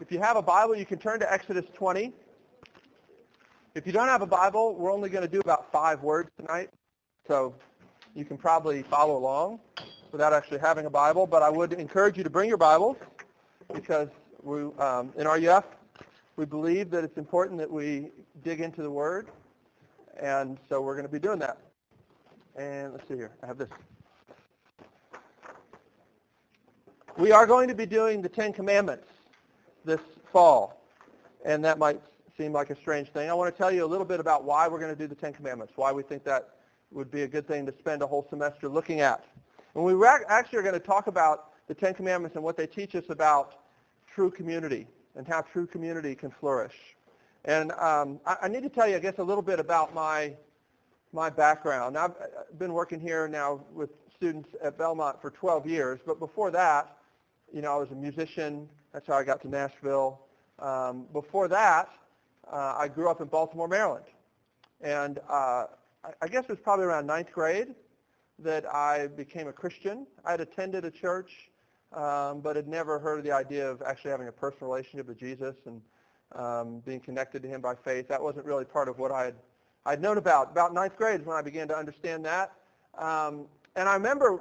If you have a Bible, you can turn to Exodus 20. If you don't have a Bible, we're only going to do about five words tonight. So you can probably follow along without actually having a Bible. But I would encourage you to bring your Bibles because we, um, in RUF, we believe that it's important that we dig into the Word. And so we're going to be doing that. And let's see here. I have this. We are going to be doing the Ten Commandments this fall. And that might seem like a strange thing. I want to tell you a little bit about why we're going to do the Ten Commandments, why we think that would be a good thing to spend a whole semester looking at. And we actually are going to talk about the Ten Commandments and what they teach us about true community and how true community can flourish. And um, I, I, need to tell you, I guess, a little bit about my my background. I've been working here now with students at Belmont for 12 years, but before that, you know, I was a musician. That's how I got to Nashville. Um, before that, uh, I grew up in Baltimore, Maryland. And uh, I, I guess it was probably around ninth grade that I became a Christian. I had attended a church, um, but had never heard of the idea of actually having a personal relationship with Jesus and um, being connected to him by faith. That wasn't really part of what I had I'd known about. About ninth grade is when I began to understand that. Um, and I remember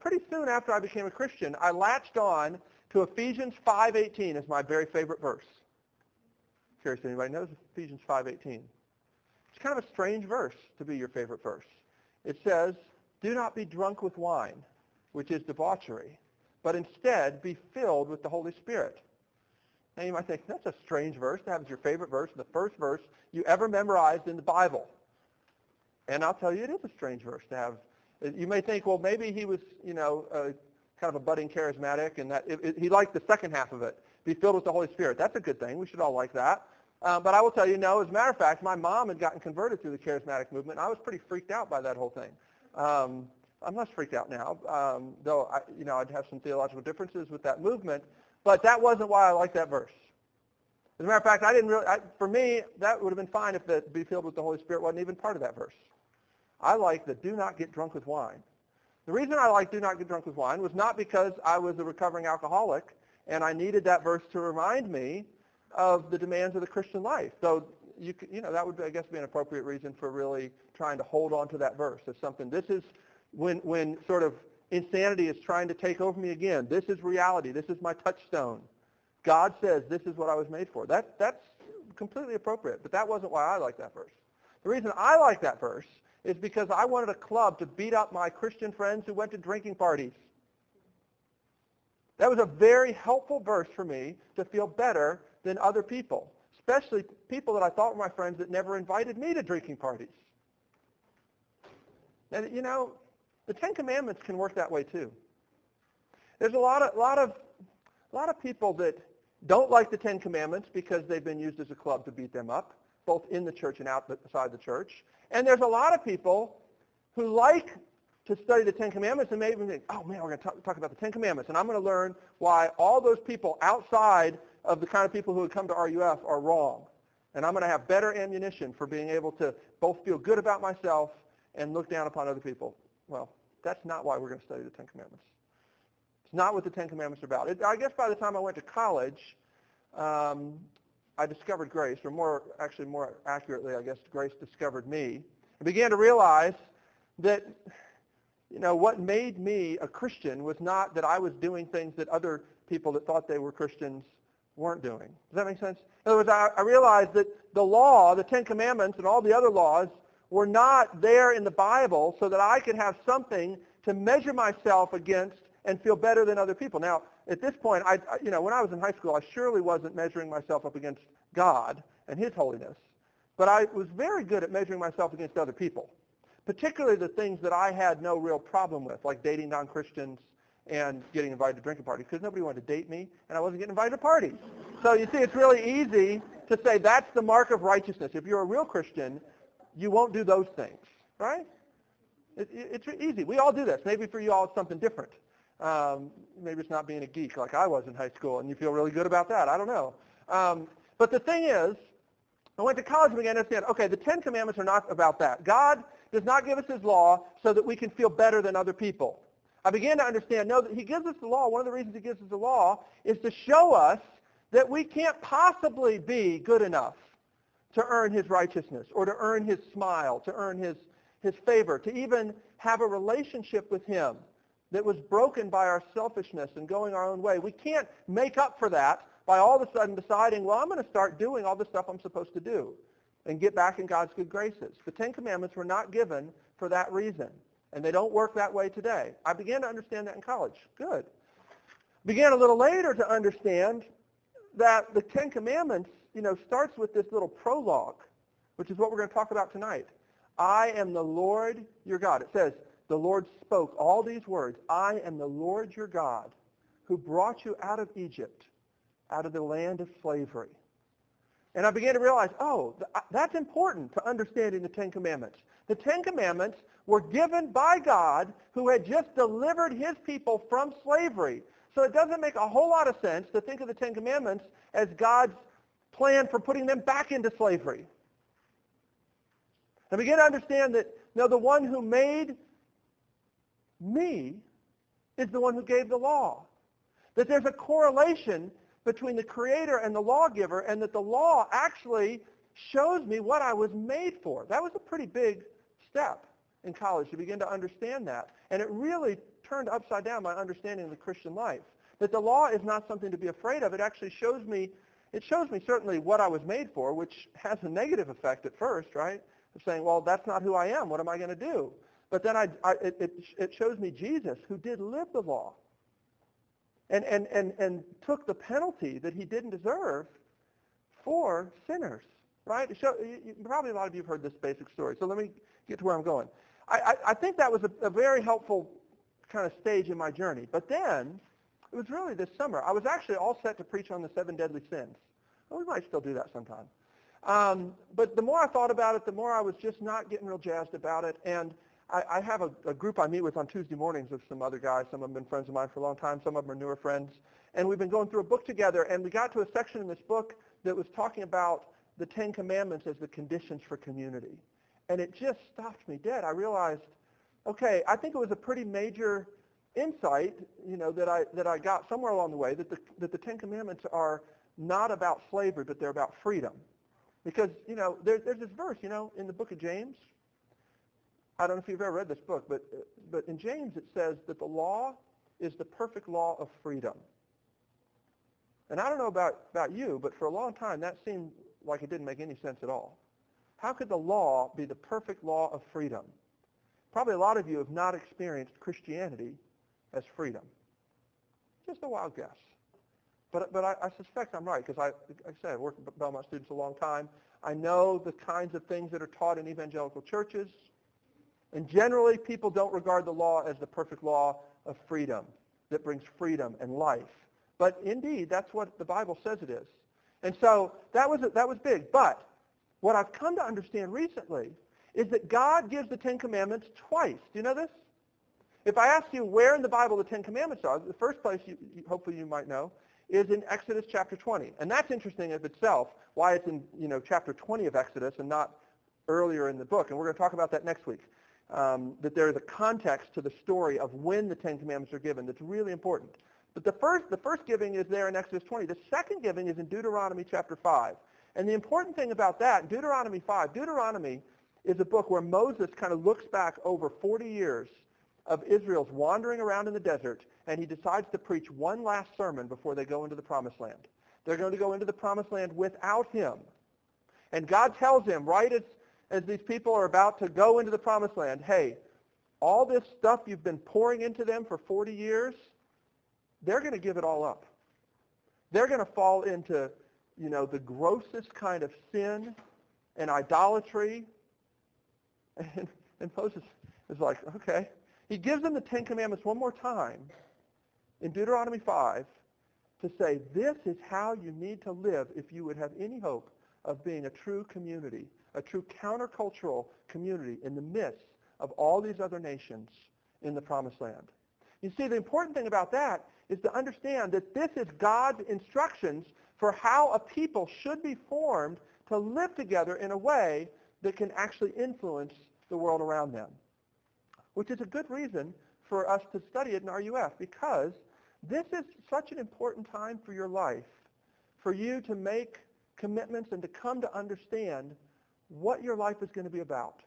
pretty soon after I became a Christian, I latched on to Ephesians 5.18 is my very favorite verse. Curious if anybody knows Ephesians 5.18. It's kind of a strange verse to be your favorite verse. It says, do not be drunk with wine, which is debauchery, but instead be filled with the Holy Spirit. Now you might think, that's a strange verse to have as your favorite verse, the first verse you ever memorized in the Bible. And I'll tell you, it is a strange verse to have. You may think, well, maybe he was, you know, uh, kind of a budding charismatic, and that it, it, he liked the second half of it, be filled with the Holy Spirit. That's a good thing. We should all like that. Uh, but I will tell you, no, as a matter of fact, my mom had gotten converted through the charismatic movement, and I was pretty freaked out by that whole thing. Um, I'm less freaked out now, um, though I, you know I'd have some theological differences with that movement. But that wasn't why I liked that verse. As a matter of fact, I didn't really. I, for me, that would have been fine if the "be filled with the Holy Spirit" wasn't even part of that verse. I like the "do not get drunk with wine." The reason I like "do not get drunk with wine" was not because I was a recovering alcoholic and I needed that verse to remind me of the demands of the Christian life. So you, could, you know, that would, I guess, be an appropriate reason for really trying to hold on to that verse as something. This is when, when sort of insanity is trying to take over me again. This is reality. This is my touchstone. God says this is what I was made for. That, that's completely appropriate, but that wasn't why I like that verse. The reason I like that verse is because I wanted a club to beat up my Christian friends who went to drinking parties. That was a very helpful verse for me to feel better than other people, especially people that I thought were my friends that never invited me to drinking parties. And you know, the Ten Commandments can work that way too. There's a lot of, lot of, lot of people that don't like the Ten Commandments because they've been used as a club to beat them up, both in the church and outside the church. And there's a lot of people who like to study the Ten Commandments and maybe think, oh man, we're going to talk about the Ten Commandments, and I'm going to learn why all those people outside of the kind of people who would come to RUF are wrong. And I'm going to have better ammunition for being able to both feel good about myself and look down upon other people. Well, that's not why we're going to study the Ten Commandments. It's not what the Ten Commandments are about. It, I guess by the time I went to college, um, I discovered grace, or more, actually more accurately, I guess grace discovered me, I began to realize that, you know, what made me a Christian was not that I was doing things that other people that thought they were Christians weren't doing. Does that make sense? In other words, I, I realized that the law, the Ten Commandments, and all the other laws were not there in the Bible so that I could have something to measure myself against and feel better than other people. Now, at this point, I, you know, when I was in high school, I surely wasn't measuring myself up against God and his holiness, but I was very good at measuring myself against other people, particularly the things that I had no real problem with, like dating non-Christians and getting invited to drinking parties, because nobody wanted to date me, and I wasn't getting invited to parties. So you see, it's really easy to say that's the mark of righteousness. If you're a real Christian, you won't do those things, right? It, it, it's easy. We all do this. Maybe for you all it's something different. Um, maybe it's not being a geek like I was in high school, and you feel really good about that. I don't know. Um, but the thing is, I went to college and began to understand, okay, the Ten Commandments are not about that. God does not give us his law so that we can feel better than other people. I began to understand, no, that he gives us the law. One of the reasons he gives us the law is to show us that we can't possibly be good enough to earn his righteousness or to earn his smile, to earn his, his favor, to even have a relationship with him that was broken by our selfishness and going our own way. We can't make up for that by all of a sudden deciding, well, I'm going to start doing all the stuff I'm supposed to do and get back in God's good graces. The Ten Commandments were not given for that reason, and they don't work that way today. I began to understand that in college. Good. Began a little later to understand that the Ten Commandments, you know, starts with this little prologue, which is what we're going to talk about tonight. I am the Lord your God. It says, the Lord spoke all these words. I am the Lord your God who brought you out of Egypt, out of the land of slavery. And I began to realize, oh, that's important to understanding the Ten Commandments. The Ten Commandments were given by God who had just delivered his people from slavery. So it doesn't make a whole lot of sense to think of the Ten Commandments as God's plan for putting them back into slavery. And begin to understand that you know, the one who made me is the one who gave the law. That there's a correlation between the creator and the lawgiver and that the law actually shows me what I was made for. That was a pretty big step in college to begin to understand that. And it really turned upside down my understanding of the Christian life. That the law is not something to be afraid of. It actually shows me, it shows me certainly what I was made for, which has a negative effect at first, right? Of saying, well, that's not who I am. What am I going to do? But then I, I, it, it, shows me Jesus who did live the law and, and, and, and took the penalty that he didn't deserve for sinners, right? You, probably a lot of you have heard this basic story. So let me get to where I'm going. I, I, I think that was a, a very helpful kind of stage in my journey. But then it was really this summer. I was actually all set to preach on the seven deadly sins. Well, we might still do that sometime. Um, but the more I thought about it, the more I was just not getting real jazzed about it. And I, have a, a group I meet with on Tuesday mornings with some other guys. Some of them have been friends of mine for a long time. Some of them are newer friends. And we've been going through a book together, and we got to a section in this book that was talking about the Ten Commandments as the conditions for community. And it just stopped me dead. I realized, okay, I think it was a pretty major insight, you know, that I that I got somewhere along the way that the that the Ten Commandments are not about slavery, but they're about freedom. Because, you know, there, there's this verse, you know, in the book of James, I don't know if you've ever read this book, but, but in James it says that the law is the perfect law of freedom. And I don't know about, about you, but for a long time that seemed like it didn't make any sense at all. How could the law be the perfect law of freedom? Probably a lot of you have not experienced Christianity as freedom. Just a wild guess. But, but I, I suspect I'm right because I, like I said, I've worked with Belmont students a long time. I know the kinds of things that are taught in evangelical churches. And generally, people don't regard the law as the perfect law of freedom that brings freedom and life. But indeed, that's what the Bible says it is. And so that was, that was big. But what I've come to understand recently is that God gives the Ten Commandments twice. Do you know this? If I ask you where in the Bible the Ten Commandments are, the first place you, hopefully you might know is in Exodus chapter 20. And that's interesting of itself, why it's in you know, chapter 20 of Exodus and not earlier in the book. And we're going to talk about that next week um, that there is a context to the story of when the Ten Commandments are given that's really important. But the first, the first giving is there in Exodus 20. The second giving is in Deuteronomy chapter 5. And the important thing about that, Deuteronomy 5, Deuteronomy is a book where Moses kind of looks back over 40 years of Israel's wandering around in the desert, and he decides to preach one last sermon before they go into the promised land. They're going to go into the promised land without him. And God tells him right as as these people are about to go into the promised land, hey, all this stuff you've been pouring into them for 40 years, they're going to give it all up. They're going to fall into, you know, the grossest kind of sin and idolatry. And, and Moses is like, okay. He gives them the Ten Commandments one more time in Deuteronomy 5 to say, this is how you need to live if you would have any hope of being a true community a true countercultural community in the midst of all these other nations in the promised land. You see, the important thing about that is to understand that this is God's instructions for how a people should be formed to live together in a way that can actually influence the world around them. Which is a good reason for us to study it in RUF because this is such an important time for your life for you to make commitments and to come to understand what your life is going to be about.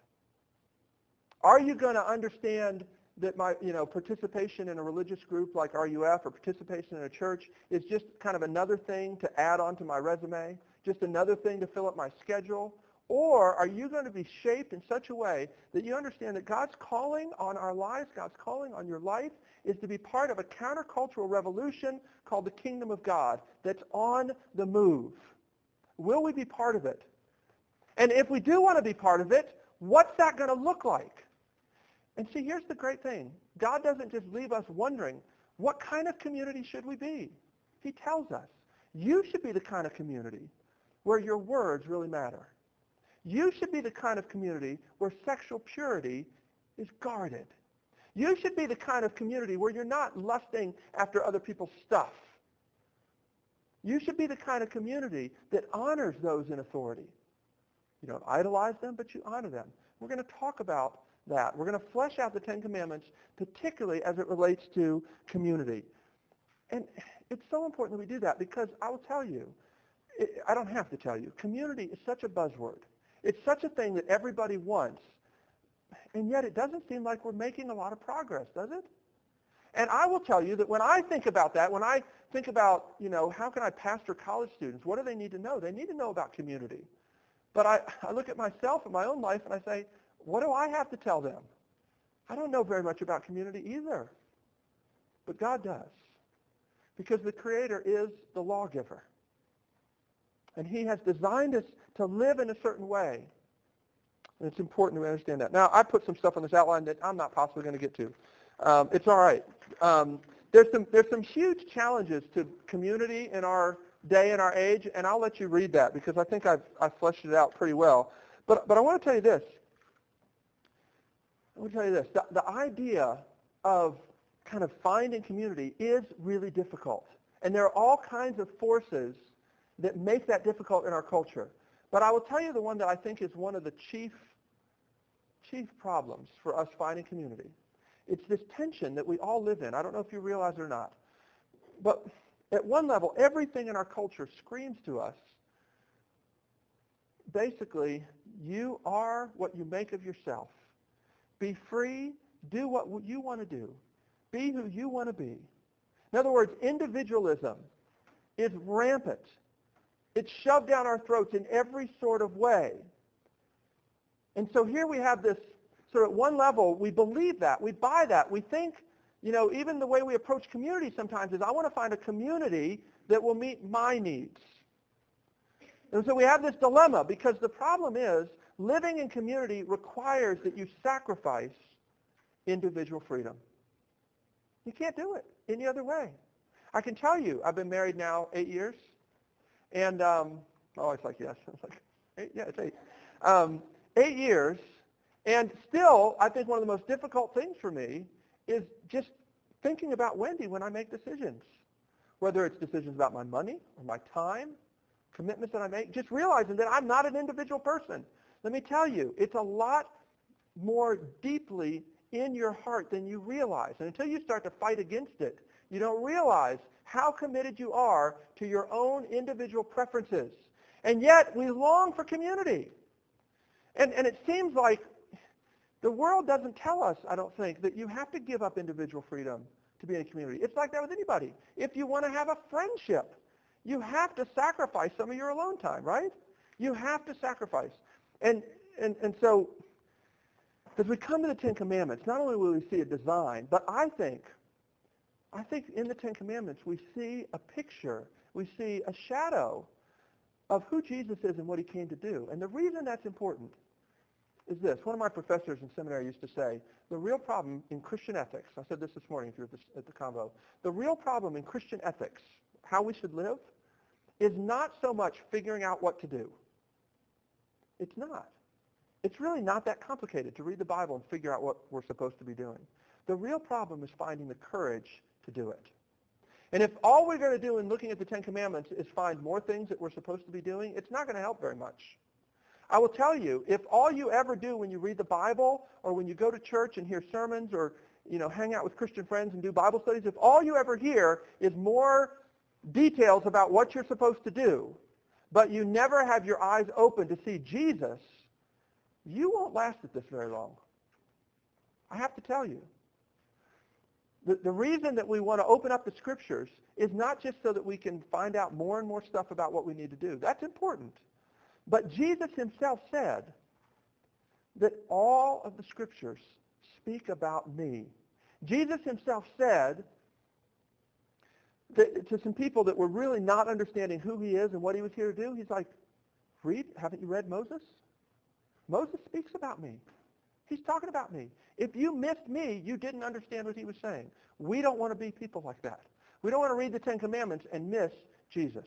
Are you going to understand that my, you know, participation in a religious group like RUF or participation in a church is just kind of another thing to add on to my resume, just another thing to fill up my schedule? Or are you going to be shaped in such a way that you understand that God's calling on our lives, God's calling on your life is to be part of a countercultural revolution called the kingdom of God that's on the move? Will we be part of it? And if we do want to be part of it, what's that going to look like? And see, here's the great thing. God doesn't just leave us wondering, what kind of community should we be? He tells us, you should be the kind of community where your words really matter. You should be the kind of community where sexual purity is guarded. You should be the kind of community where you're not lusting after other people's stuff. You should be the kind of community that honors those in authority. You don't idolize them, but you honor them. We're going to talk about that. We're going to flesh out the Ten Commandments, particularly as it relates to community. And it's so important that we do that because I will tell you, I don't have to tell you, community is such a buzzword. It's such a thing that everybody wants. And yet it doesn't seem like we're making a lot of progress, does it? And I will tell you that when I think about that, when I think about, you know, how can I pastor college students, what do they need to know? They need to know about community. But I, I look at myself and my own life and I say, what do I have to tell them? I don't know very much about community either. But God does. Because the Creator is the lawgiver. And he has designed us to live in a certain way. And it's important to understand that. Now, I put some stuff on this outline that I'm not possibly going to get to. Um, it's all right. Um, there's some there's some huge challenges to community in our day and our age, and I'll let you read that because I think I've I've fleshed it out pretty well. But but I want to tell you this. I want to tell you this. The, the idea of kind of finding community is really difficult, and there are all kinds of forces that make that difficult in our culture. But I will tell you the one that I think is one of the chief chief problems for us finding community. It's this tension that we all live in. I don't know if you realize it or not. But at one level, everything in our culture screams to us, basically, you are what you make of yourself. Be free. Do what you want to do. Be who you want to be. In other words, individualism is rampant. It's shoved down our throats in every sort of way. And so here we have this sort of at one level, we believe that. We buy that. We think, you know, even the way we approach community sometimes is I want to find a community that will meet my needs. And so we have this dilemma because the problem is living in community requires that you sacrifice individual freedom. You can't do it any other way. I can tell you, I've been married now eight years. And, um, oh, like, yes. It's like, eight, yeah, it's eight. Um, eight years. And still, I think one of the most difficult things for me is just thinking about Wendy when I make decisions, whether it's decisions about my money or my time, commitments that I make, just realizing that I'm not an individual person. Let me tell you, it's a lot more deeply in your heart than you realize. And until you start to fight against it, you don't realize how committed you are to your own individual preferences. And yet we long for community. And, and it seems like the world doesn't tell us, I don't think, that you have to give up individual freedom to be in a community. It's like that with anybody. If you want to have a friendship, you have to sacrifice some of your alone time, right? You have to sacrifice. And, and, and so as we come to the Ten Commandments, not only will we see a design, but I think I think in the Ten Commandments we see a picture, we see a shadow of who Jesus is and what he came to do. And the reason that's important is this. One of my professors in seminary used to say, the real problem in Christian ethics, I said this this morning if at the, at the convo, the real problem in Christian ethics, how we should live, is not so much figuring out what to do. It's not. It's really not that complicated to read the Bible and figure out what we're supposed to be doing. The real problem is finding the courage to do it. And if all we're going to do in looking at the Ten Commandments is find more things that we're supposed to be doing, it's not going to help very much. I will tell you, if all you ever do when you read the Bible or when you go to church and hear sermons or you know hang out with Christian friends and do Bible studies, if all you ever hear is more details about what you're supposed to do, but you never have your eyes open to see Jesus, you won't last at this very long. I have to tell you. The, the reason that we want to open up the scriptures is not just so that we can find out more and more stuff about what we need to do. That's important. But Jesus himself said that all of the scriptures speak about me. Jesus himself said to some people that were really not understanding who he is and what he was here to do, he's like, read, haven't you read Moses? Moses speaks about me. He's talking about me. If you missed me, you didn't understand what he was saying. We don't want to be people like that. We don't want to read the Ten Commandments and miss Jesus.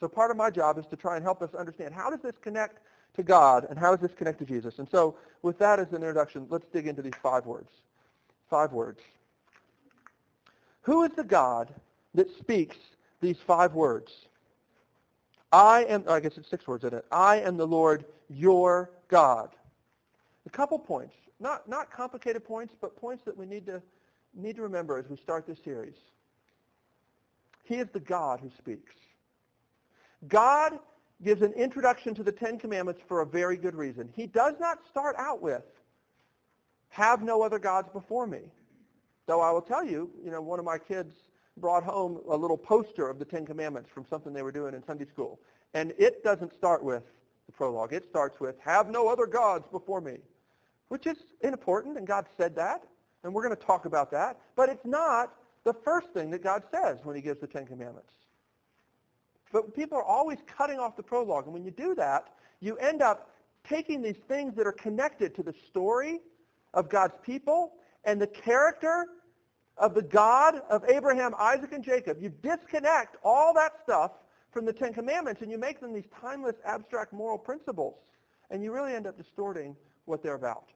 So part of my job is to try and help us understand how does this connect to God and how does this connect to Jesus? And so with that as an introduction, let's dig into these five words. Five words. Who is the God that speaks these five words? I am, oh, I guess it's six words in it. I am the Lord your God. A couple points. Not, not complicated points, but points that we need to, need to remember as we start this series. He is the God who speaks. God gives an introduction to the Ten Commandments for a very good reason. He does not start out with, have no other gods before me. Though I will tell you, you know, one of my kids brought home a little poster of the Ten Commandments from something they were doing in Sunday school. And it doesn't start with the prologue. It starts with, have no other gods before me, which is important, and God said that, and we're going to talk about that. But it's not the first thing that God says when he gives the Ten Commandments. But people are always cutting off the prologue. And when you do that, you end up taking these things that are connected to the story of God's people and the character of the God of Abraham, Isaac, and Jacob. You disconnect all that stuff from the Ten Commandments and you make them these timeless, abstract moral principles. And you really end up distorting what they're about.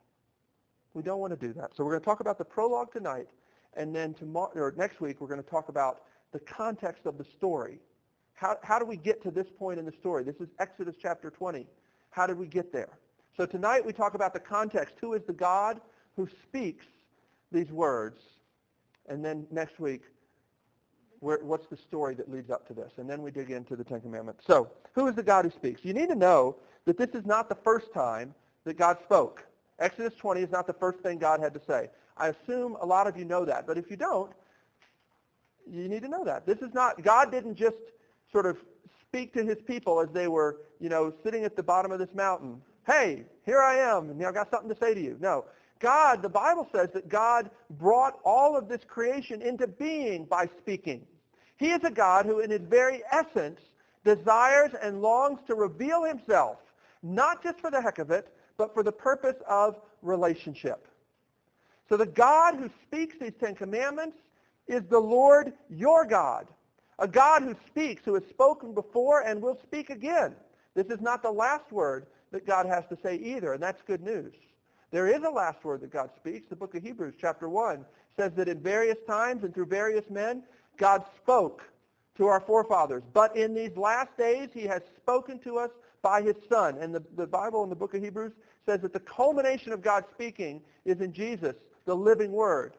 We don't want to do that. So we're going to talk about the prologue tonight. And then tomorrow, or next week, we're going to talk about the context of the story how, how do we get to this point in the story? This is Exodus chapter 20. How did we get there? So tonight we talk about the context. Who is the God who speaks these words? And then next week, what's the story that leads up to this? And then we dig into the Ten Commandments. So who is the God who speaks? You need to know that this is not the first time that God spoke. Exodus 20 is not the first thing God had to say. I assume a lot of you know that. But if you don't, you need to know that. This is not, God didn't just sort of speak to his people as they were, you know, sitting at the bottom of this mountain. Hey, here I am, you know, I've got something to say to you. No. God, the Bible says that God brought all of this creation into being by speaking. He is a God who in his very essence desires and longs to reveal himself, not just for the heck of it, but for the purpose of relationship. So the God who speaks these Ten Commandments is the Lord your God. A God who speaks, who has spoken before and will speak again. This is not the last word that God has to say either, and that's good news. There is a last word that God speaks. The book of Hebrews, chapter 1, says that in various times and through various men, God spoke to our forefathers. But in these last days, he has spoken to us by his Son. And the, the Bible in the book of Hebrews says that the culmination of God speaking is in Jesus, the living word.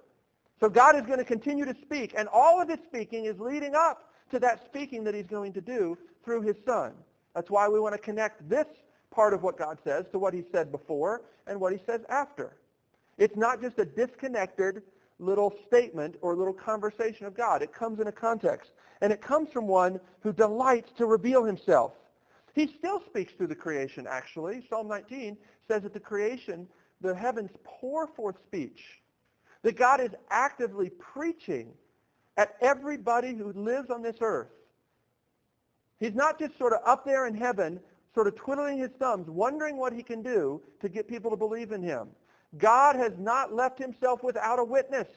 So God is going to continue to speak, and all of his speaking is leading up to that speaking that he's going to do through his son. That's why we want to connect this part of what God says to what he said before and what he says after. It's not just a disconnected little statement or little conversation of God. It comes in a context. And it comes from one who delights to reveal himself. He still speaks through the creation, actually. Psalm 19 says that the creation, the heavens pour forth speech that God is actively preaching at everybody who lives on this earth. He's not just sort of up there in heaven, sort of twiddling his thumbs, wondering what he can do to get people to believe in him. God has not left himself without a witness,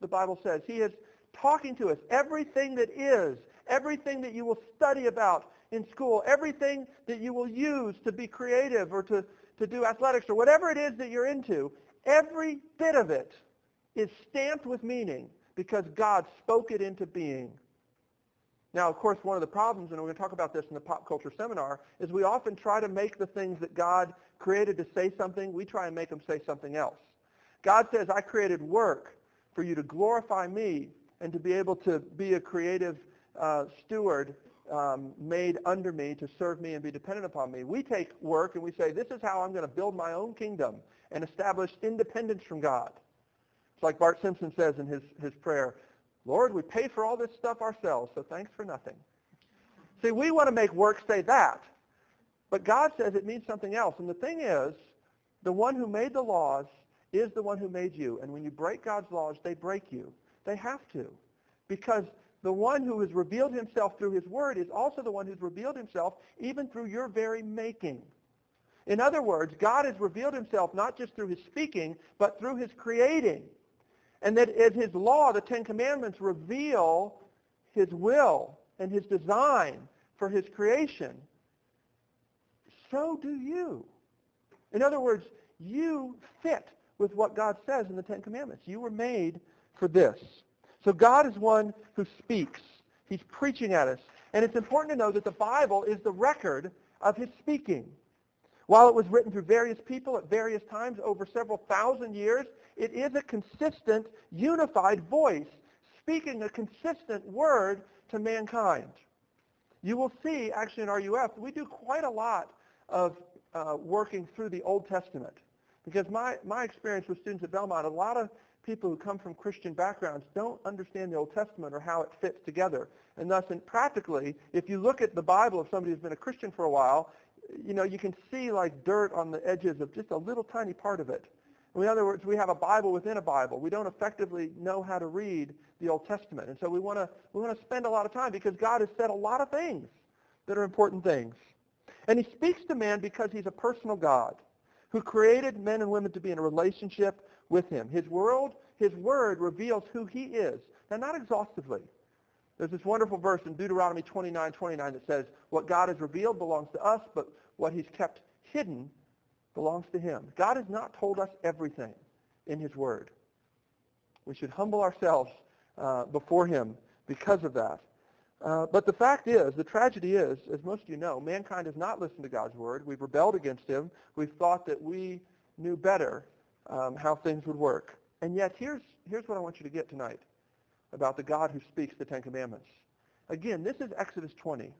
the Bible says. He is talking to us. Everything that is, everything that you will study about in school, everything that you will use to be creative or to, to do athletics or whatever it is that you're into, every bit of it is stamped with meaning because God spoke it into being. Now, of course, one of the problems, and we're going to talk about this in the pop culture seminar, is we often try to make the things that God created to say something, we try and make them say something else. God says, I created work for you to glorify me and to be able to be a creative uh, steward um, made under me to serve me and be dependent upon me. We take work and we say, this is how I'm going to build my own kingdom and establish independence from God. It's like Bart Simpson says in his, his prayer, Lord, we pay for all this stuff ourselves, so thanks for nothing. See, we want to make work say that. But God says it means something else. And the thing is, the one who made the laws is the one who made you. And when you break God's laws, they break you. They have to. Because the one who has revealed himself through his word is also the one who's revealed himself even through your very making. In other words, God has revealed himself not just through his speaking, but through his creating. And that as his law, the Ten Commandments, reveal his will and his design for his creation, so do you. In other words, you fit with what God says in the Ten Commandments. You were made for this. So God is one who speaks. He's preaching at us. And it's important to know that the Bible is the record of his speaking. While it was written through various people at various times over several thousand years, it is a consistent, unified voice speaking a consistent word to mankind. You will see, actually in RUF, we do quite a lot of uh, working through the Old Testament. Because my, my experience with students at Belmont, a lot of people who come from Christian backgrounds don't understand the Old Testament or how it fits together. And thus, and practically, if you look at the Bible of somebody who's been a Christian for a while, you know, you can see like dirt on the edges of just a little tiny part of it. In other words, we have a Bible within a Bible. We don't effectively know how to read the Old Testament. And so we want to we want to spend a lot of time because God has said a lot of things that are important things. And he speaks to man because he's a personal God who created men and women to be in a relationship with him. His world, his word reveals who he is. Now, not exhaustively. There's this wonderful verse in Deuteronomy 29, 29 that says, what God has revealed belongs to us, but what he's kept hidden belongs to him. God has not told us everything in his word. We should humble ourselves uh, before him because of that. Uh, but the fact is, the tragedy is, as most of you know, mankind has not listened to God's word. We've rebelled against him. We've thought that we knew better um, how things would work. And yet, here's, here's what I want you to get tonight about the God who speaks the Ten Commandments. Again, this is Exodus 20.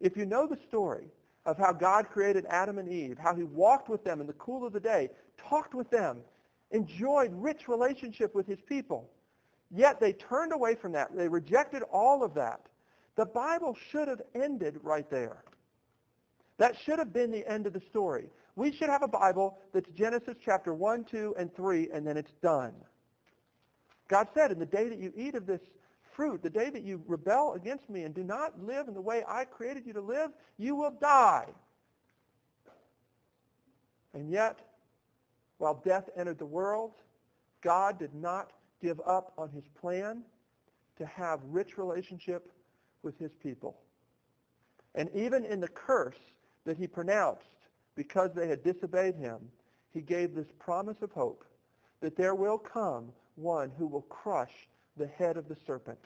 If you know the story of how God created Adam and Eve, how he walked with them in the cool of the day, talked with them, enjoyed rich relationship with his people, yet they turned away from that. They rejected all of that. The Bible should have ended right there. That should have been the end of the story. We should have a Bible that's Genesis chapter 1, 2, and 3, and then it's done. God said, in the day that you eat of this fruit, the day that you rebel against me and do not live in the way I created you to live, you will die. And yet, while death entered the world, God did not give up on his plan to have rich relationship with his people. And even in the curse that he pronounced because they had disobeyed him, he gave this promise of hope that there will come one who will crush the head of the serpent.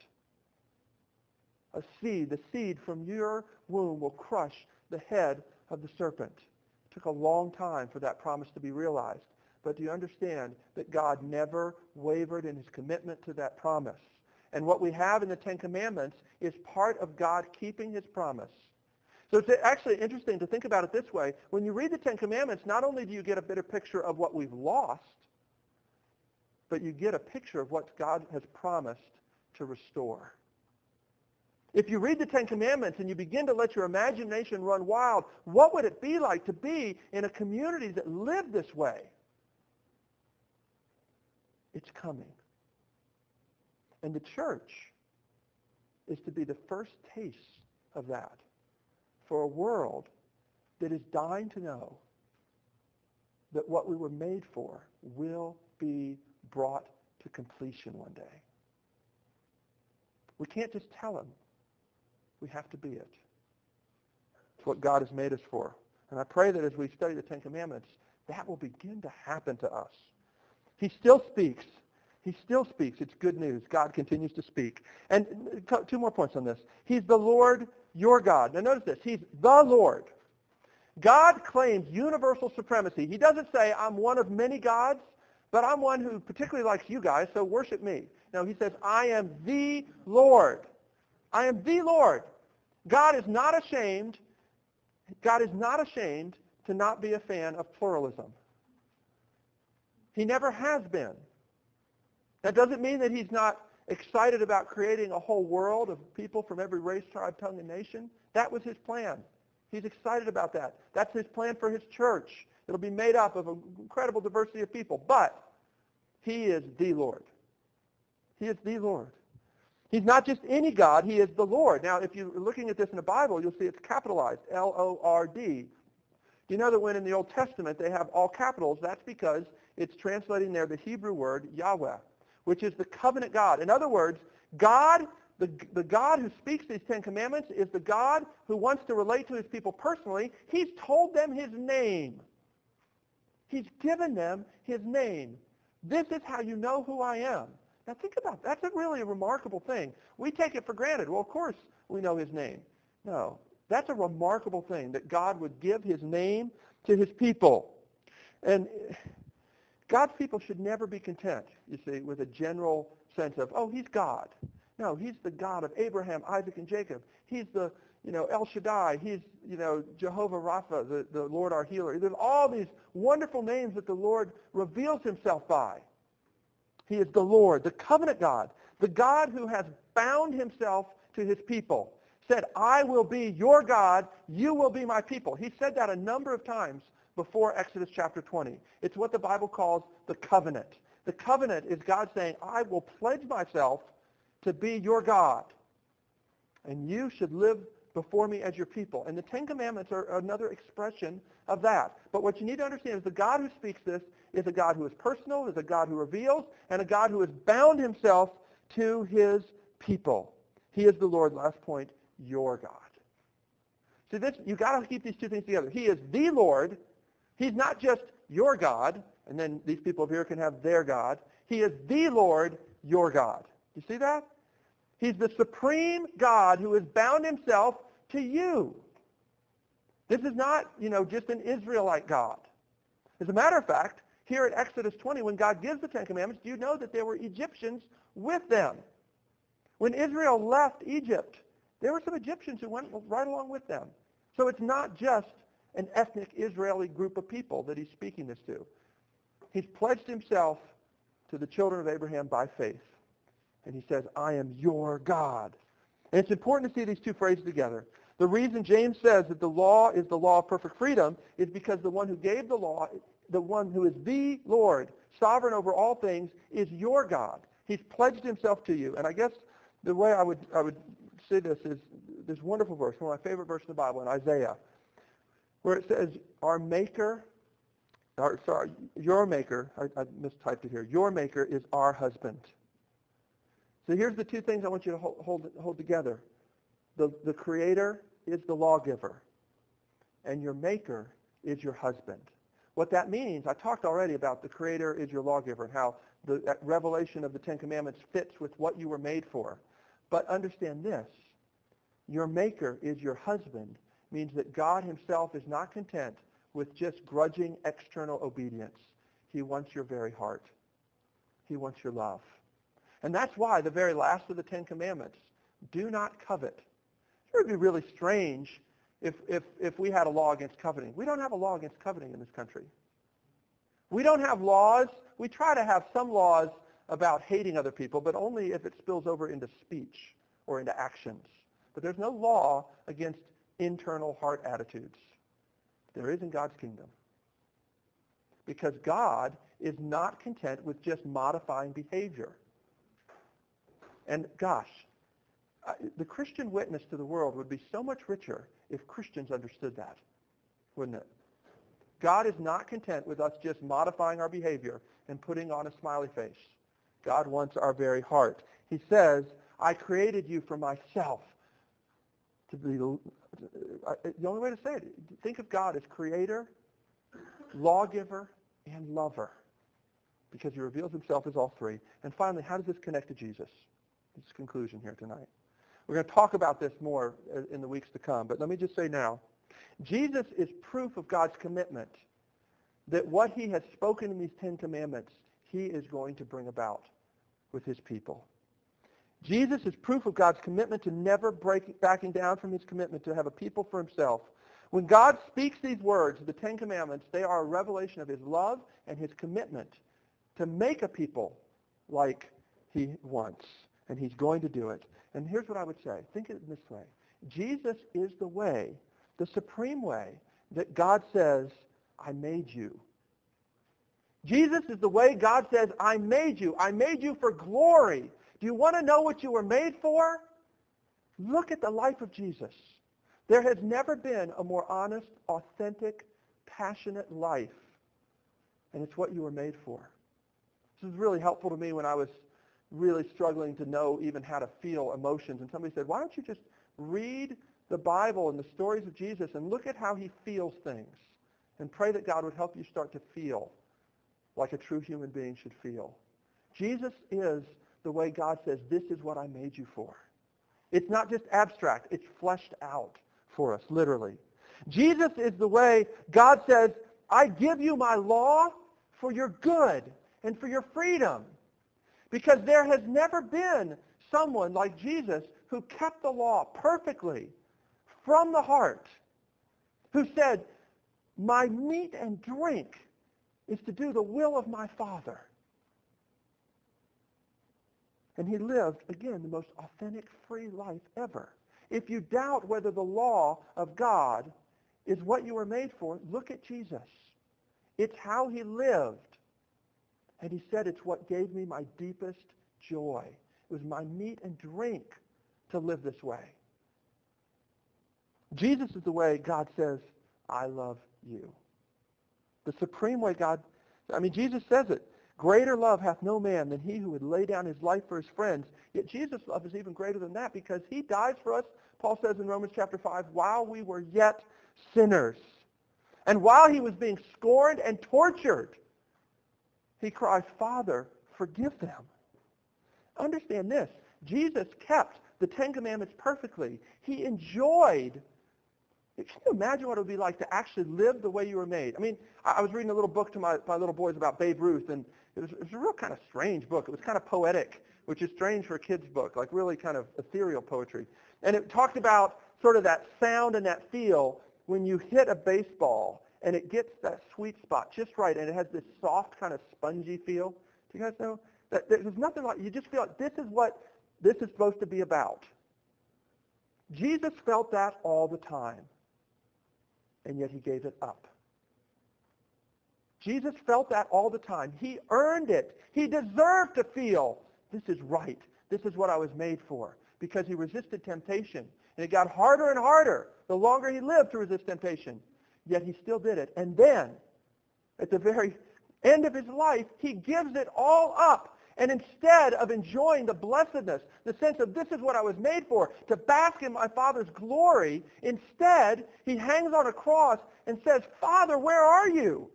A seed, the seed from your womb will crush the head of the serpent. It took a long time for that promise to be realized. But do you understand that God never wavered in his commitment to that promise? And what we have in the Ten Commandments is part of God keeping his promise. So it's actually interesting to think about it this way. When you read the Ten Commandments, not only do you get a better picture of what we've lost, but you get a picture of what God has promised to restore. If you read the Ten Commandments and you begin to let your imagination run wild, what would it be like to be in a community that lived this way? It's coming. And the church is to be the first taste of that for a world that is dying to know that what we were made for will be brought to completion one day. We can't just tell them. We have to be it. It's what God has made us for. And I pray that as we study the Ten Commandments, that will begin to happen to us. He still speaks. He still speaks. It's good news. God continues to speak. And two more points on this. He's the Lord your God. Now notice this. He's the Lord. God claims universal supremacy. He doesn't say, I'm one of many gods, but I'm one who particularly likes you guys, so worship me. No, he says, I am the Lord. I am the Lord. God is not ashamed. God is not ashamed to not be a fan of pluralism. He never has been. That doesn't mean that he's not excited about creating a whole world of people from every race, tribe, tongue, and nation. That was his plan. He's excited about that. That's his plan for his church. It'll be made up of an incredible diversity of people. But he is the Lord. He is the Lord. He's not just any God. He is the Lord. Now, if you're looking at this in the Bible, you'll see it's capitalized, L-O-R-D. You know that when in the Old Testament they have all capitals, that's because it's translating there the Hebrew word Yahweh, which is the covenant God. In other words, God, the, the God who speaks these Ten Commandments is the God who wants to relate to his people personally. He's told them his name. He's given them his name. This is how you know who I am. Now think about that. That's a really remarkable thing. We take it for granted. Well, of course we know his name. No, that's a remarkable thing that God would give his name to his people. And God's people should never be content, you see, with a general sense of, oh, he's God. No, he's the God of Abraham, Isaac, and Jacob. He's the, you know, El Shaddai. He's, you know, Jehovah Rapha, the, the Lord our healer. There's all these wonderful names that the Lord reveals himself by. He is the Lord, the covenant God, the God who has bound himself to his people. Said, I will be your God, you will be my people. He said that a number of times before Exodus chapter 20. It's what the Bible calls the covenant. The covenant is God saying, I will pledge myself to be your God, and you should live before me as your people. And the Ten Commandments are another expression of that. But what you need to understand is the God who speaks this is a God who is personal, is a God who reveals, and a God who has bound himself to his people. He is the Lord, last point, your God. See, this, you've got to keep these two things together. He is the Lord. He's not just your God, and then these people over here can have their God. He is the Lord, your God. You see that? He's the supreme God who has bound himself to you. This is not, you know, just an Israelite God. As a matter of fact, here at Exodus 20, when God gives the Ten Commandments, do you know that there were Egyptians with them? When Israel left Egypt, there were some Egyptians who went right along with them. So it's not just an ethnic Israeli group of people that he's speaking this to. He's pledged himself to the children of Abraham by faith. And he says, I am your God. And it's important to see these two phrases together. The reason James says that the law is the law of perfect freedom is because the one who gave the law, the one who is the Lord, sovereign over all things, is your God. He's pledged himself to you. And I guess the way I would, I would say this is this wonderful verse, one of my favorite verses in the Bible, in Isaiah, where it says, our maker, or, sorry, your maker, I, I mistyped it here, your maker is our husband. So here's the two things I want you to hold, hold, hold together. The, the creator is the lawgiver, and your maker is your husband. What that means, I talked already about the creator is your lawgiver and how the revelation of the Ten Commandments fits with what you were made for. But understand this. Your maker is your husband means that God himself is not content with just grudging external obedience. He wants your very heart. He wants your love. And that's why the very last of the Ten Commandments, do not covet. It would be really strange if, if, if we had a law against coveting. We don't have a law against coveting in this country. We don't have laws. We try to have some laws about hating other people, but only if it spills over into speech or into actions. But there's no law against internal heart attitudes. There is in God's kingdom. Because God is not content with just modifying behavior. And gosh, the Christian witness to the world would be so much richer if Christians understood that, wouldn't it? God is not content with us just modifying our behavior and putting on a smiley face. God wants our very heart. He says, I created you for myself to be the, only way to say it. Think of God as creator, lawgiver, and lover because he reveals himself as all three. And finally, how does this connect to Jesus? This conclusion here tonight. We're going to talk about this more uh, in the weeks to come, but let me just say now, Jesus is proof of God's commitment that what he has spoken in these Ten Commandments, he is going to bring about with his people. Jesus is proof of God's commitment to never break, backing down from his commitment to have a people for himself. When God speaks these words, the Ten Commandments, they are a revelation of his love and his commitment to make a people like he wants. And he's going to do it. And here's what I would say. Think of it this way. Jesus is the way, the supreme way, that God says, I made you. Jesus is the way God says, I made you. I made you for glory. Do you want to know what you were made for? Look at the life of Jesus. There has never been a more honest, authentic, passionate life. And it's what you were made for. This was really helpful to me when I was really struggling to know even how to feel emotions. And somebody said, why don't you just read the Bible and the stories of Jesus and look at how he feels things and pray that God would help you start to feel like a true human being should feel. Jesus is the way God says, this is what I made you for. It's not just abstract. It's fleshed out for us, literally. Jesus is the way God says, I give you my law for your good and for your freedom. Because there has never been someone like Jesus who kept the law perfectly from the heart, who said, my meat and drink is to do the will of my Father. And he lived, again, the most authentic, free life ever. If you doubt whether the law of God is what you were made for, look at Jesus. It's how he lived. And he said, it's what gave me my deepest joy. It was my meat and drink to live this way. Jesus is the way God says, I love you. The supreme way God, I mean, Jesus says it. Greater love hath no man than he who would lay down his life for his friends. Yet Jesus' love is even greater than that because he dies for us, Paul says in Romans chapter 5, while we were yet sinners. And while he was being scorned and tortured, he cries, Father, forgive them. Understand this. Jesus kept the Ten Commandments perfectly. He enjoyed can you imagine what it would be like to actually live the way you were made? I mean, I was reading a little book to my, my little boys about Babe Ruth, and it was, it was a real kind of strange book. It was kind of poetic, which is strange for a kid's book, like really kind of ethereal poetry. And it talked about sort of that sound and that feel when you hit a baseball and it gets that sweet spot just right, and it has this soft kind of spongy feel. Do you guys know? That there's nothing like you just feel like this is what this is supposed to be about. Jesus felt that all the time, and yet he gave it up. Jesus felt that all the time. He earned it. He deserved to feel, this is right. This is what I was made for. Because he resisted temptation. And it got harder and harder the longer he lived to resist temptation. Yet he still did it. And then, at the very end of his life, he gives it all up. And instead of enjoying the blessedness, the sense of this is what I was made for, to bask in my Father's glory, instead he hangs on a cross and says, Father, where are you?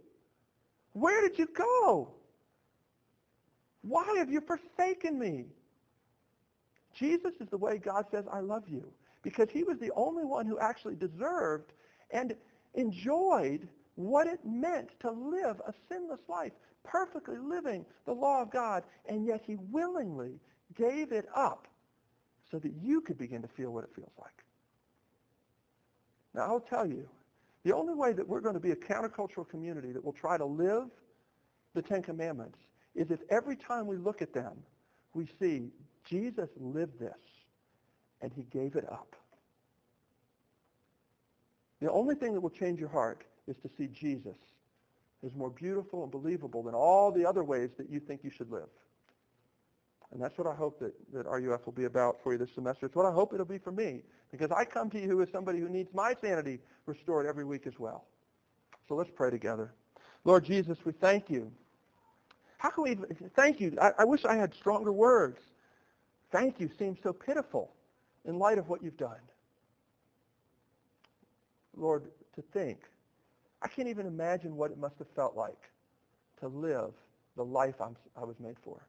Where did you go? Why have you forsaken me? Jesus is the way God says, I love you. Because he was the only one who actually deserved and enjoyed what it meant to live a sinless life, perfectly living the law of God, and yet he willingly gave it up so that you could begin to feel what it feels like. Now, I'll tell you, the only way that we're going to be a countercultural community that will try to live the Ten Commandments is if every time we look at them, we see Jesus lived this and he gave it up. The only thing that will change your heart is to see Jesus as more beautiful and believable than all the other ways that you think you should live. And that's what I hope that, that RUF will be about for you this semester. It's what I hope it'll be for me, because I come to you as somebody who needs my sanity restored every week as well. So let's pray together. Lord Jesus, we thank you. How can we thank you? I, I wish I had stronger words. Thank you seems so pitiful in light of what you've done. Lord, to think. I can't even imagine what it must have felt like to live the life I'm, i was made for.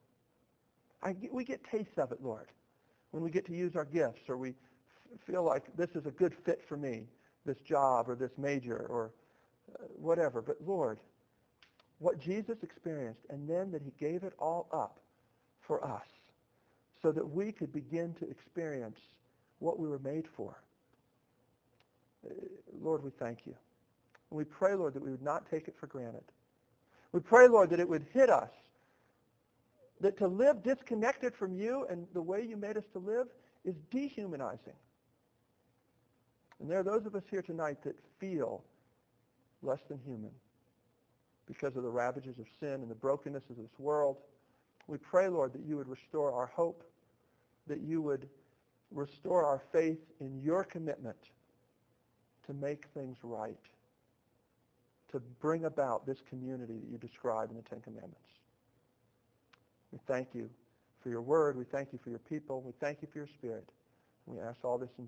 I, we get tastes of it, Lord, when we get to use our gifts or we f- feel like this is a good fit for me, this job or this major or uh, whatever. But Lord, what Jesus experienced and then that he gave it all up for us so that we could begin to experience what we were made for. Lord, we thank you. And we pray, Lord, that we would not take it for granted. We pray, Lord, that it would hit us, that to live disconnected from you and the way you made us to live is dehumanizing. And there are those of us here tonight that feel less than human because of the ravages of sin and the brokenness of this world. We pray, Lord, that you would restore our hope, that you would restore our faith in your commitment to make things right, to bring about this community that you describe in the Ten Commandments. We thank you for your word. We thank you for your people. We thank you for your spirit. We ask all this in